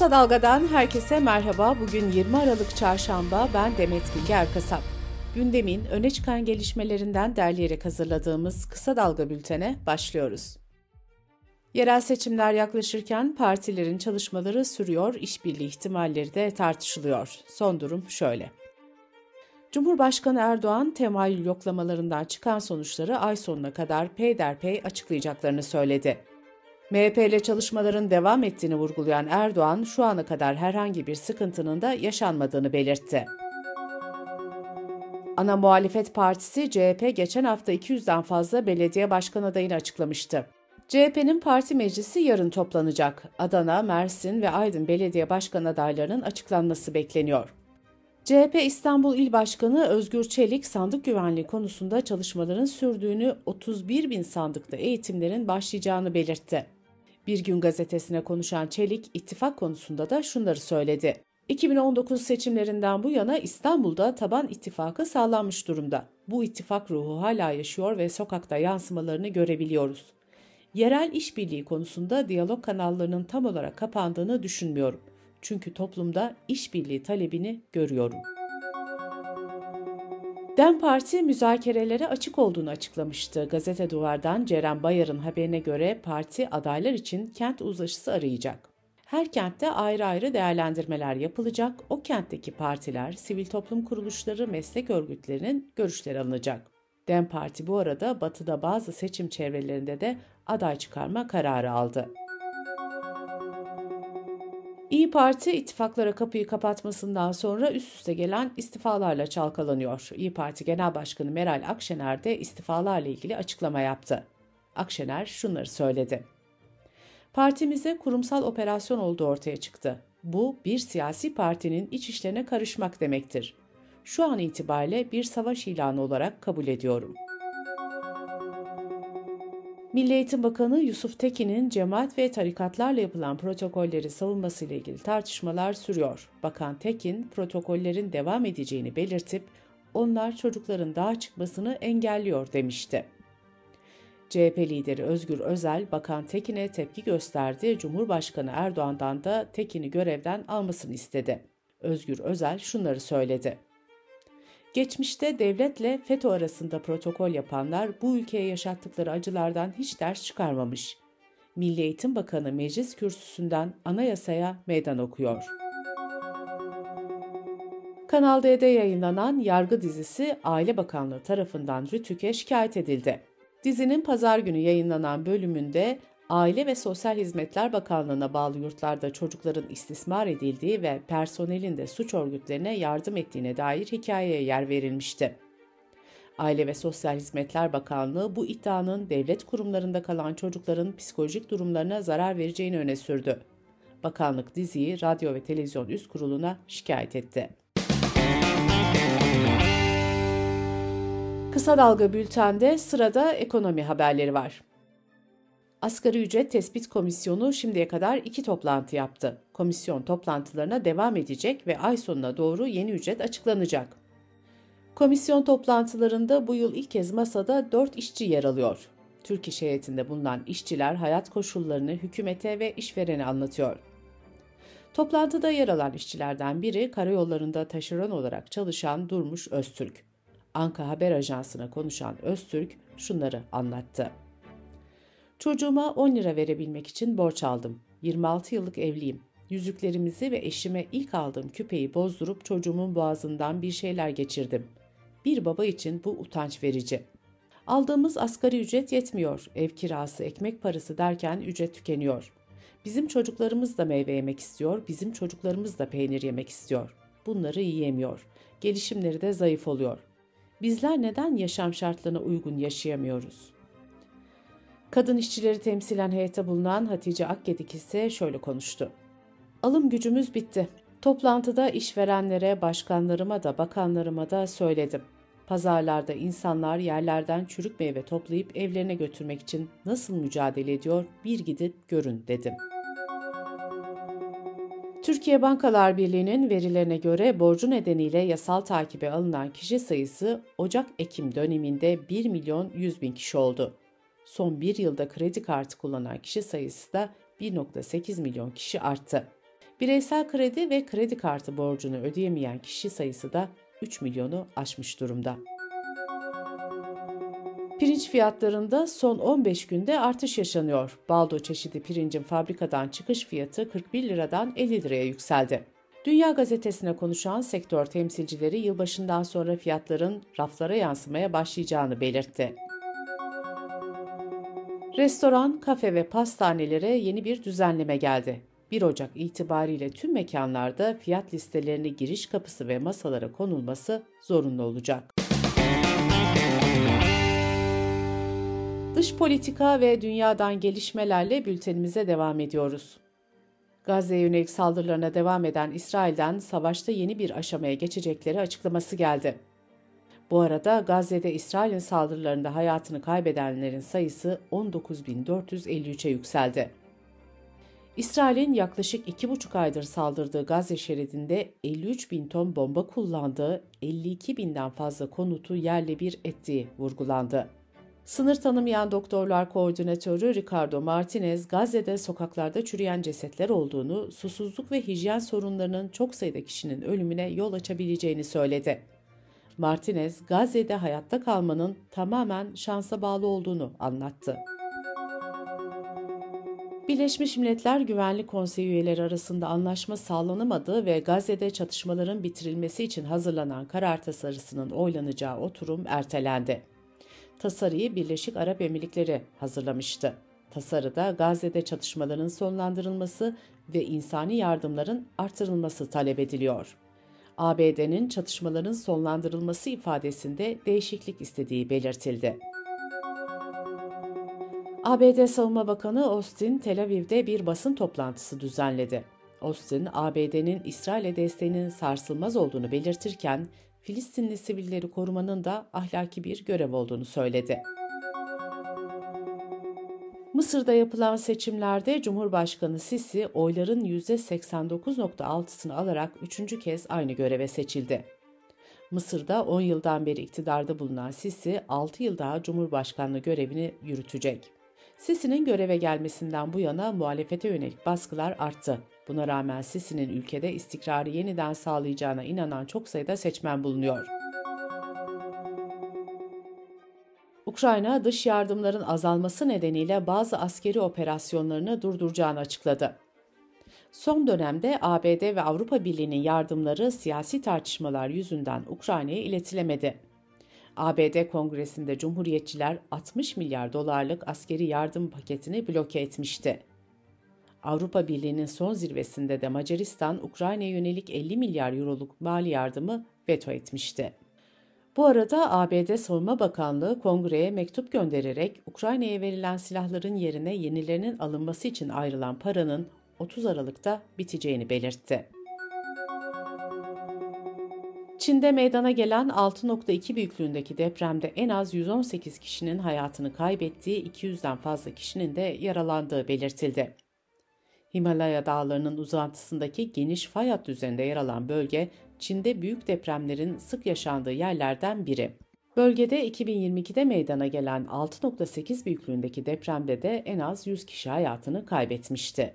Kısa Dalga'dan herkese merhaba. Bugün 20 Aralık Çarşamba. Ben Demet Bilge Erkasap. Gündemin öne çıkan gelişmelerinden derleyerek hazırladığımız Kısa Dalga bültene başlıyoruz. Yerel seçimler yaklaşırken partilerin çalışmaları sürüyor, işbirliği ihtimalleri de tartışılıyor. Son durum şöyle. Cumhurbaşkanı Erdoğan, temayül yoklamalarından çıkan sonuçları ay sonuna kadar peyderpey açıklayacaklarını söyledi. MHP ile çalışmaların devam ettiğini vurgulayan Erdoğan, şu ana kadar herhangi bir sıkıntının da yaşanmadığını belirtti. Ana muhalefet partisi CHP geçen hafta 200'den fazla belediye başkan adayını açıklamıştı. CHP'nin parti meclisi yarın toplanacak. Adana, Mersin ve Aydın belediye başkan adaylarının açıklanması bekleniyor. CHP İstanbul İl Başkanı Özgür Çelik sandık güvenliği konusunda çalışmaların sürdüğünü, 31 bin sandıkta eğitimlerin başlayacağını belirtti. Bir Gün gazetesine konuşan Çelik, ittifak konusunda da şunları söyledi. 2019 seçimlerinden bu yana İstanbul'da taban ittifakı sağlanmış durumda. Bu ittifak ruhu hala yaşıyor ve sokakta yansımalarını görebiliyoruz. Yerel işbirliği konusunda diyalog kanallarının tam olarak kapandığını düşünmüyorum. Çünkü toplumda işbirliği talebini görüyorum. DEM Parti müzakerelere açık olduğunu açıklamıştı. Gazete Duvar'dan Ceren Bayar'ın haberine göre parti adaylar için kent uzlaşısı arayacak. Her kentte ayrı ayrı değerlendirmeler yapılacak. O kentteki partiler, sivil toplum kuruluşları, meslek örgütlerinin görüşleri alınacak. DEM Parti bu arada batıda bazı seçim çevrelerinde de aday çıkarma kararı aldı. İyi Parti ittifaklara kapıyı kapatmasından sonra üst üste gelen istifalarla çalkalanıyor. İyi Parti Genel Başkanı Meral Akşener de istifalarla ilgili açıklama yaptı. Akşener şunları söyledi. Partimize kurumsal operasyon olduğu ortaya çıktı. Bu bir siyasi partinin iç işlerine karışmak demektir. Şu an itibariyle bir savaş ilanı olarak kabul ediyorum.'' Milli Eğitim Bakanı Yusuf Tekin'in cemaat ve tarikatlarla yapılan protokolleri savunmasıyla ilgili tartışmalar sürüyor. Bakan Tekin, protokollerin devam edeceğini belirtip onlar çocukların dağa çıkmasını engelliyor demişti. CHP lideri Özgür Özel, Bakan Tekin'e tepki gösterdi, Cumhurbaşkanı Erdoğan'dan da Tekin'i görevden almasını istedi. Özgür Özel şunları söyledi. Geçmişte devletle FETÖ arasında protokol yapanlar bu ülkeye yaşattıkları acılardan hiç ders çıkarmamış. Milli Eğitim Bakanı meclis kürsüsünden anayasaya meydan okuyor. Kanal D'de yayınlanan Yargı dizisi Aile Bakanlığı tarafından Rütük'e şikayet edildi. Dizinin pazar günü yayınlanan bölümünde Aile ve Sosyal Hizmetler Bakanlığı'na bağlı yurtlarda çocukların istismar edildiği ve personelin de suç örgütlerine yardım ettiğine dair hikayeye yer verilmişti. Aile ve Sosyal Hizmetler Bakanlığı bu iddianın devlet kurumlarında kalan çocukların psikolojik durumlarına zarar vereceğini öne sürdü. Bakanlık diziyi Radyo ve Televizyon Üst Kurulu'na şikayet etti. Kısa Dalga Bülten'de sırada ekonomi haberleri var. Asgari Ücret Tespit Komisyonu şimdiye kadar iki toplantı yaptı. Komisyon toplantılarına devam edecek ve ay sonuna doğru yeni ücret açıklanacak. Komisyon toplantılarında bu yıl ilk kez masada 4 işçi yer alıyor. Türk İş heyetinde bulunan işçiler hayat koşullarını hükümete ve işverene anlatıyor. Toplantıda yer alan işçilerden biri karayollarında taşeron olarak çalışan Durmuş Öztürk. Anka Haber Ajansı'na konuşan Öztürk şunları anlattı. Çocuğuma 10 lira verebilmek için borç aldım. 26 yıllık evliyim. Yüzüklerimizi ve eşime ilk aldığım küpeyi bozdurup çocuğumun boğazından bir şeyler geçirdim. Bir baba için bu utanç verici. Aldığımız asgari ücret yetmiyor. Ev kirası, ekmek parası derken ücret tükeniyor. Bizim çocuklarımız da meyve yemek istiyor, bizim çocuklarımız da peynir yemek istiyor. Bunları yiyemiyor. Gelişimleri de zayıf oluyor. Bizler neden yaşam şartlarına uygun yaşayamıyoruz?'' Kadın işçileri temsilen heyete bulunan Hatice Akgedik ise şöyle konuştu. Alım gücümüz bitti. Toplantıda işverenlere, başkanlarıma da bakanlarıma da söyledim. Pazarlarda insanlar yerlerden çürük meyve toplayıp evlerine götürmek için nasıl mücadele ediyor bir gidip görün dedim. Türkiye Bankalar Birliği'nin verilerine göre borcu nedeniyle yasal takibe alınan kişi sayısı Ocak-Ekim döneminde 1 milyon 100 bin kişi oldu son bir yılda kredi kartı kullanan kişi sayısı da 1.8 milyon kişi arttı. Bireysel kredi ve kredi kartı borcunu ödeyemeyen kişi sayısı da 3 milyonu aşmış durumda. Pirinç fiyatlarında son 15 günde artış yaşanıyor. Baldo çeşidi pirincin fabrikadan çıkış fiyatı 41 liradan 50 liraya yükseldi. Dünya Gazetesi'ne konuşan sektör temsilcileri yılbaşından sonra fiyatların raflara yansımaya başlayacağını belirtti. Restoran, kafe ve pastanelere yeni bir düzenleme geldi. 1 Ocak itibariyle tüm mekanlarda fiyat listelerine giriş kapısı ve masalara konulması zorunlu olacak. Dış politika ve dünyadan gelişmelerle bültenimize devam ediyoruz. Gazze'ye yönelik saldırılarına devam eden İsrail'den savaşta yeni bir aşamaya geçecekleri açıklaması geldi. Bu arada Gazze'de İsrail'in saldırılarında hayatını kaybedenlerin sayısı 19.453'e yükseldi. İsrail'in yaklaşık iki buçuk aydır saldırdığı Gazze şeridinde 53 bin ton bomba kullandığı, 52 binden fazla konutu yerle bir ettiği vurgulandı. Sınır tanımayan doktorlar koordinatörü Ricardo Martinez, Gazze'de sokaklarda çürüyen cesetler olduğunu, susuzluk ve hijyen sorunlarının çok sayıda kişinin ölümüne yol açabileceğini söyledi. Martinez, Gazze'de hayatta kalmanın tamamen şansa bağlı olduğunu anlattı. Birleşmiş Milletler Güvenlik Konseyi üyeleri arasında anlaşma sağlanamadığı ve Gazze'de çatışmaların bitirilmesi için hazırlanan karar tasarısının oylanacağı oturum ertelendi. Tasarıyı Birleşik Arap Emirlikleri hazırlamıştı. Tasarıda Gazze'de çatışmaların sonlandırılması ve insani yardımların artırılması talep ediliyor. ABD'nin çatışmaların sonlandırılması ifadesinde değişiklik istediği belirtildi. ABD Savunma Bakanı Austin, Tel Aviv'de bir basın toplantısı düzenledi. Austin, ABD'nin İsrail'e desteğinin sarsılmaz olduğunu belirtirken, Filistinli sivilleri korumanın da ahlaki bir görev olduğunu söyledi. Mısır'da yapılan seçimlerde Cumhurbaşkanı Sisi oyların %89.6'sını alarak üçüncü kez aynı göreve seçildi. Mısır'da 10 yıldan beri iktidarda bulunan Sisi 6 yıl daha Cumhurbaşkanlığı görevini yürütecek. Sisi'nin göreve gelmesinden bu yana muhalefete yönelik baskılar arttı. Buna rağmen Sisi'nin ülkede istikrarı yeniden sağlayacağına inanan çok sayıda seçmen bulunuyor. Ukrayna dış yardımların azalması nedeniyle bazı askeri operasyonlarını durduracağını açıkladı. Son dönemde ABD ve Avrupa Birliği'nin yardımları siyasi tartışmalar yüzünden Ukrayna'ya iletilemedi. ABD Kongresi'nde Cumhuriyetçiler 60 milyar dolarlık askeri yardım paketini bloke etmişti. Avrupa Birliği'nin son zirvesinde de Macaristan, Ukrayna'ya yönelik 50 milyar euroluk mali yardımı veto etmişti. Bu arada ABD Savunma Bakanlığı kongreye mektup göndererek Ukrayna'ya verilen silahların yerine yenilerinin alınması için ayrılan paranın 30 Aralık'ta biteceğini belirtti. Çin'de meydana gelen 6.2 büyüklüğündeki depremde en az 118 kişinin hayatını kaybettiği, 200'den fazla kişinin de yaralandığı belirtildi. Himalaya dağlarının uzantısındaki geniş fay hattı üzerinde yer alan bölge, Çin'de büyük depremlerin sık yaşandığı yerlerden biri. Bölgede 2022'de meydana gelen 6.8 büyüklüğündeki depremde de en az 100 kişi hayatını kaybetmişti.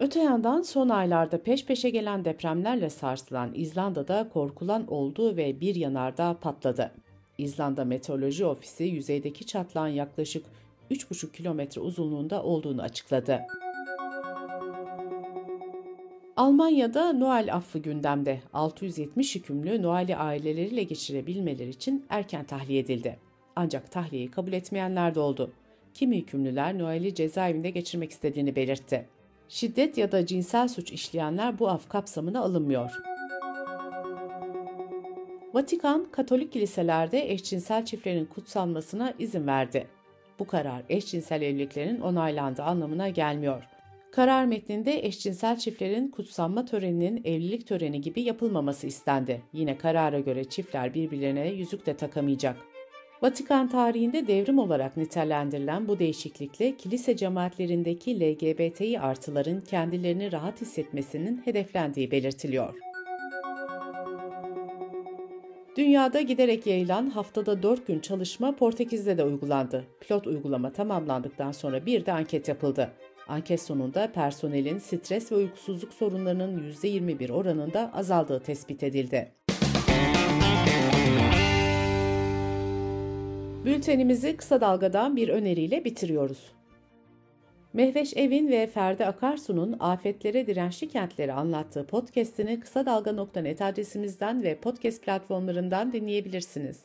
Öte yandan son aylarda peş peşe gelen depremlerle sarsılan İzlanda'da korkulan oldu ve bir yanardağ patladı. İzlanda Meteoroloji Ofisi yüzeydeki çatlağın yaklaşık 3,5 kilometre uzunluğunda olduğunu açıkladı. Almanya'da Noel affı gündemde. 670 hükümlü Noel'i aileleriyle geçirebilmeleri için erken tahliye edildi. Ancak tahliyeyi kabul etmeyenler de oldu. Kimi hükümlüler Noel'i cezaevinde geçirmek istediğini belirtti. Şiddet ya da cinsel suç işleyenler bu af kapsamına alınmıyor. Vatikan, Katolik kiliselerde eşcinsel çiftlerin kutsanmasına izin verdi. Bu karar eşcinsel evliliklerin onaylandığı anlamına gelmiyor. Karar metninde eşcinsel çiftlerin kutsanma töreninin evlilik töreni gibi yapılmaması istendi. Yine karara göre çiftler birbirlerine yüzük de takamayacak. Vatikan tarihinde devrim olarak nitelendirilen bu değişiklikle kilise cemaatlerindeki LGBTİ artıların kendilerini rahat hissetmesinin hedeflendiği belirtiliyor. Dünyada giderek yayılan haftada 4 gün çalışma Portekiz'de de uygulandı. Pilot uygulama tamamlandıktan sonra bir de anket yapıldı. Anket sonunda personelin stres ve uykusuzluk sorunlarının %21 oranında azaldığı tespit edildi. Bültenimizi kısa dalgadan bir öneriyle bitiriyoruz. Mehveş Evin ve Ferdi Akarsu'nun Afetlere Dirençli Kentleri anlattığı podcast'ini kısa dalga.net adresimizden ve podcast platformlarından dinleyebilirsiniz.